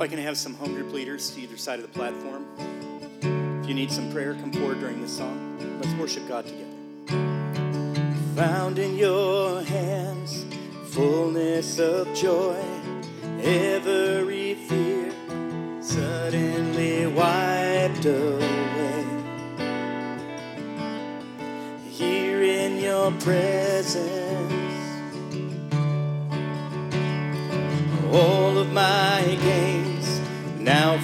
If I can have some home group leaders to either side of the platform. If you need some prayer, come forward during this song. Let's worship God together. Found in your hands, fullness of joy, every fear suddenly wiped away. Here in your presence, all of my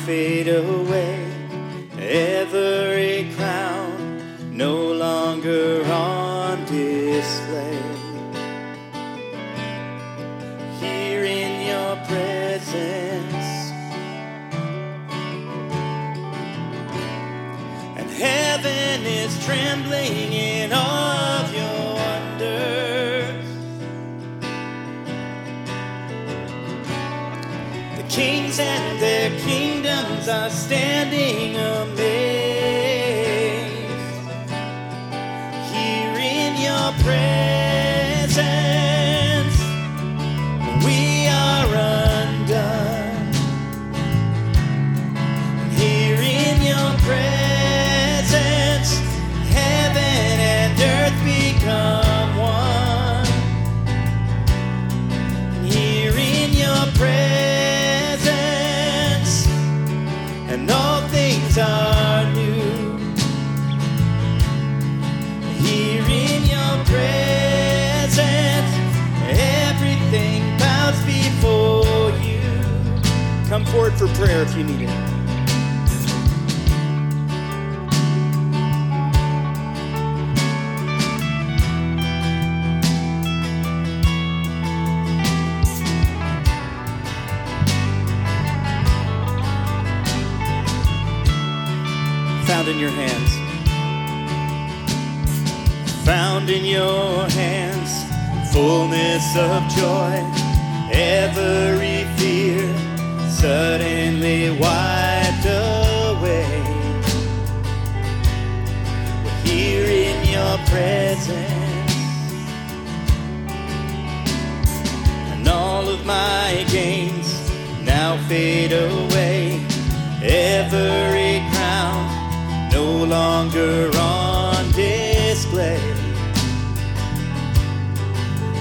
fade away. Every crown no longer on display. Here in your presence, and heaven is trembling in awe Kings and their kingdoms are standing amazed. For prayer if you need it. Found in your hands. Found in your hands, fullness of joy, every my gains now fade away. Every crown no longer on display.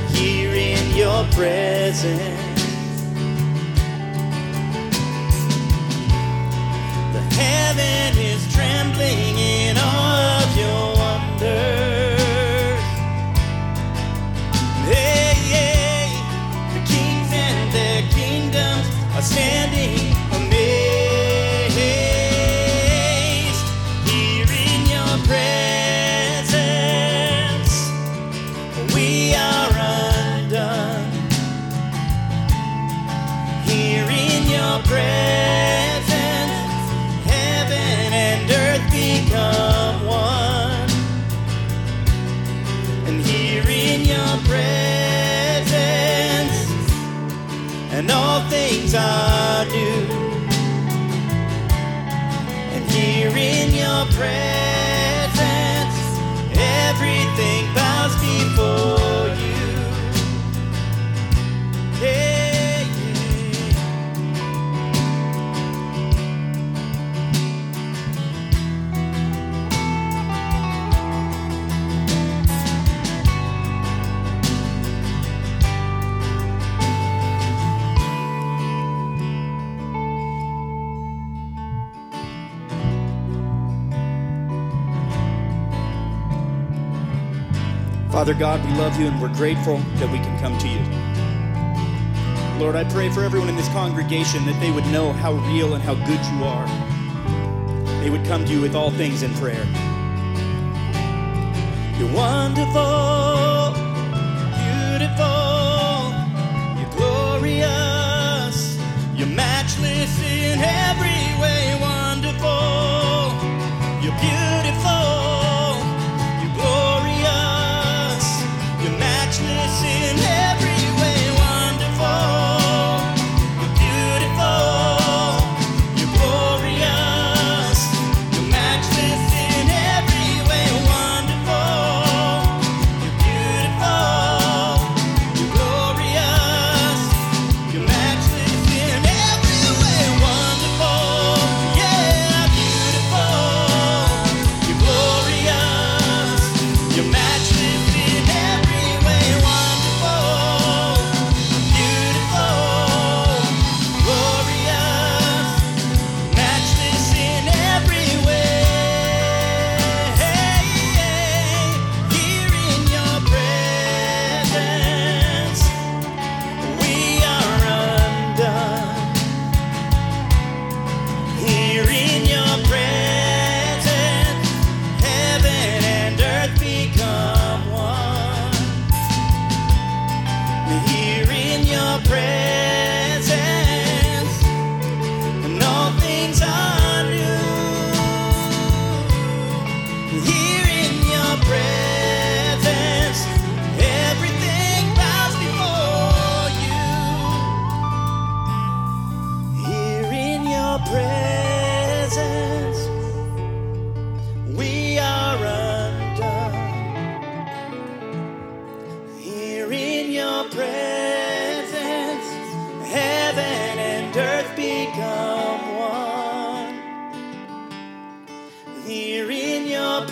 Here in your presence, the heaven is and earth become one and hearing your presence and all things are new. And here in your presence, Father God, we love you and we're grateful that we can come to you. Lord, I pray for everyone in this congregation that they would know how real and how good you are. They would come to you with all things in prayer. You're wonderful, beautiful,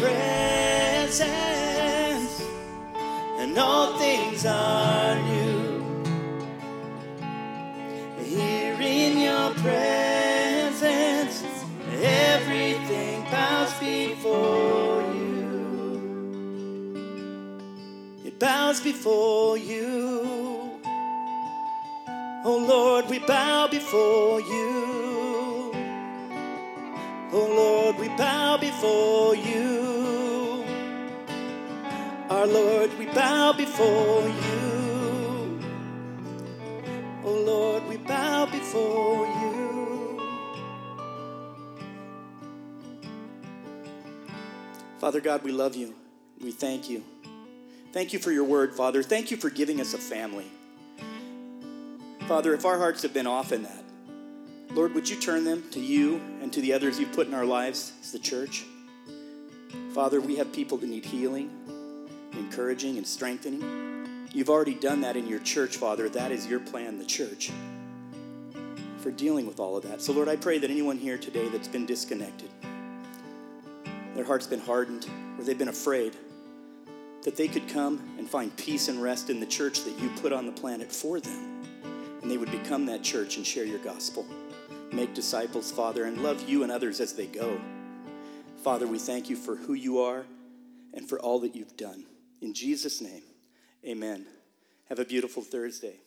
presence, and all things are new. Here in your presence, everything bows before you. It bows before you. Oh Lord, we bow before you. Oh Lord, we bow before you. Our Lord, we bow before you. Oh Lord, we bow before you. Father God, we love you. We thank you. Thank you for your word, Father. Thank you for giving us a family. Father, if our hearts have been off in that, Lord, would you turn them to you and to the others you've put in our lives as the church? Father, we have people that need healing, encouraging, and strengthening. You've already done that in your church, Father. That is your plan, the church, for dealing with all of that. So, Lord, I pray that anyone here today that's been disconnected, their heart's been hardened, or they've been afraid, that they could come and find peace and rest in the church that you put on the planet for them. And they would become that church and share your gospel. Make disciples, Father, and love you and others as they go. Father, we thank you for who you are and for all that you've done. In Jesus' name, amen. Have a beautiful Thursday.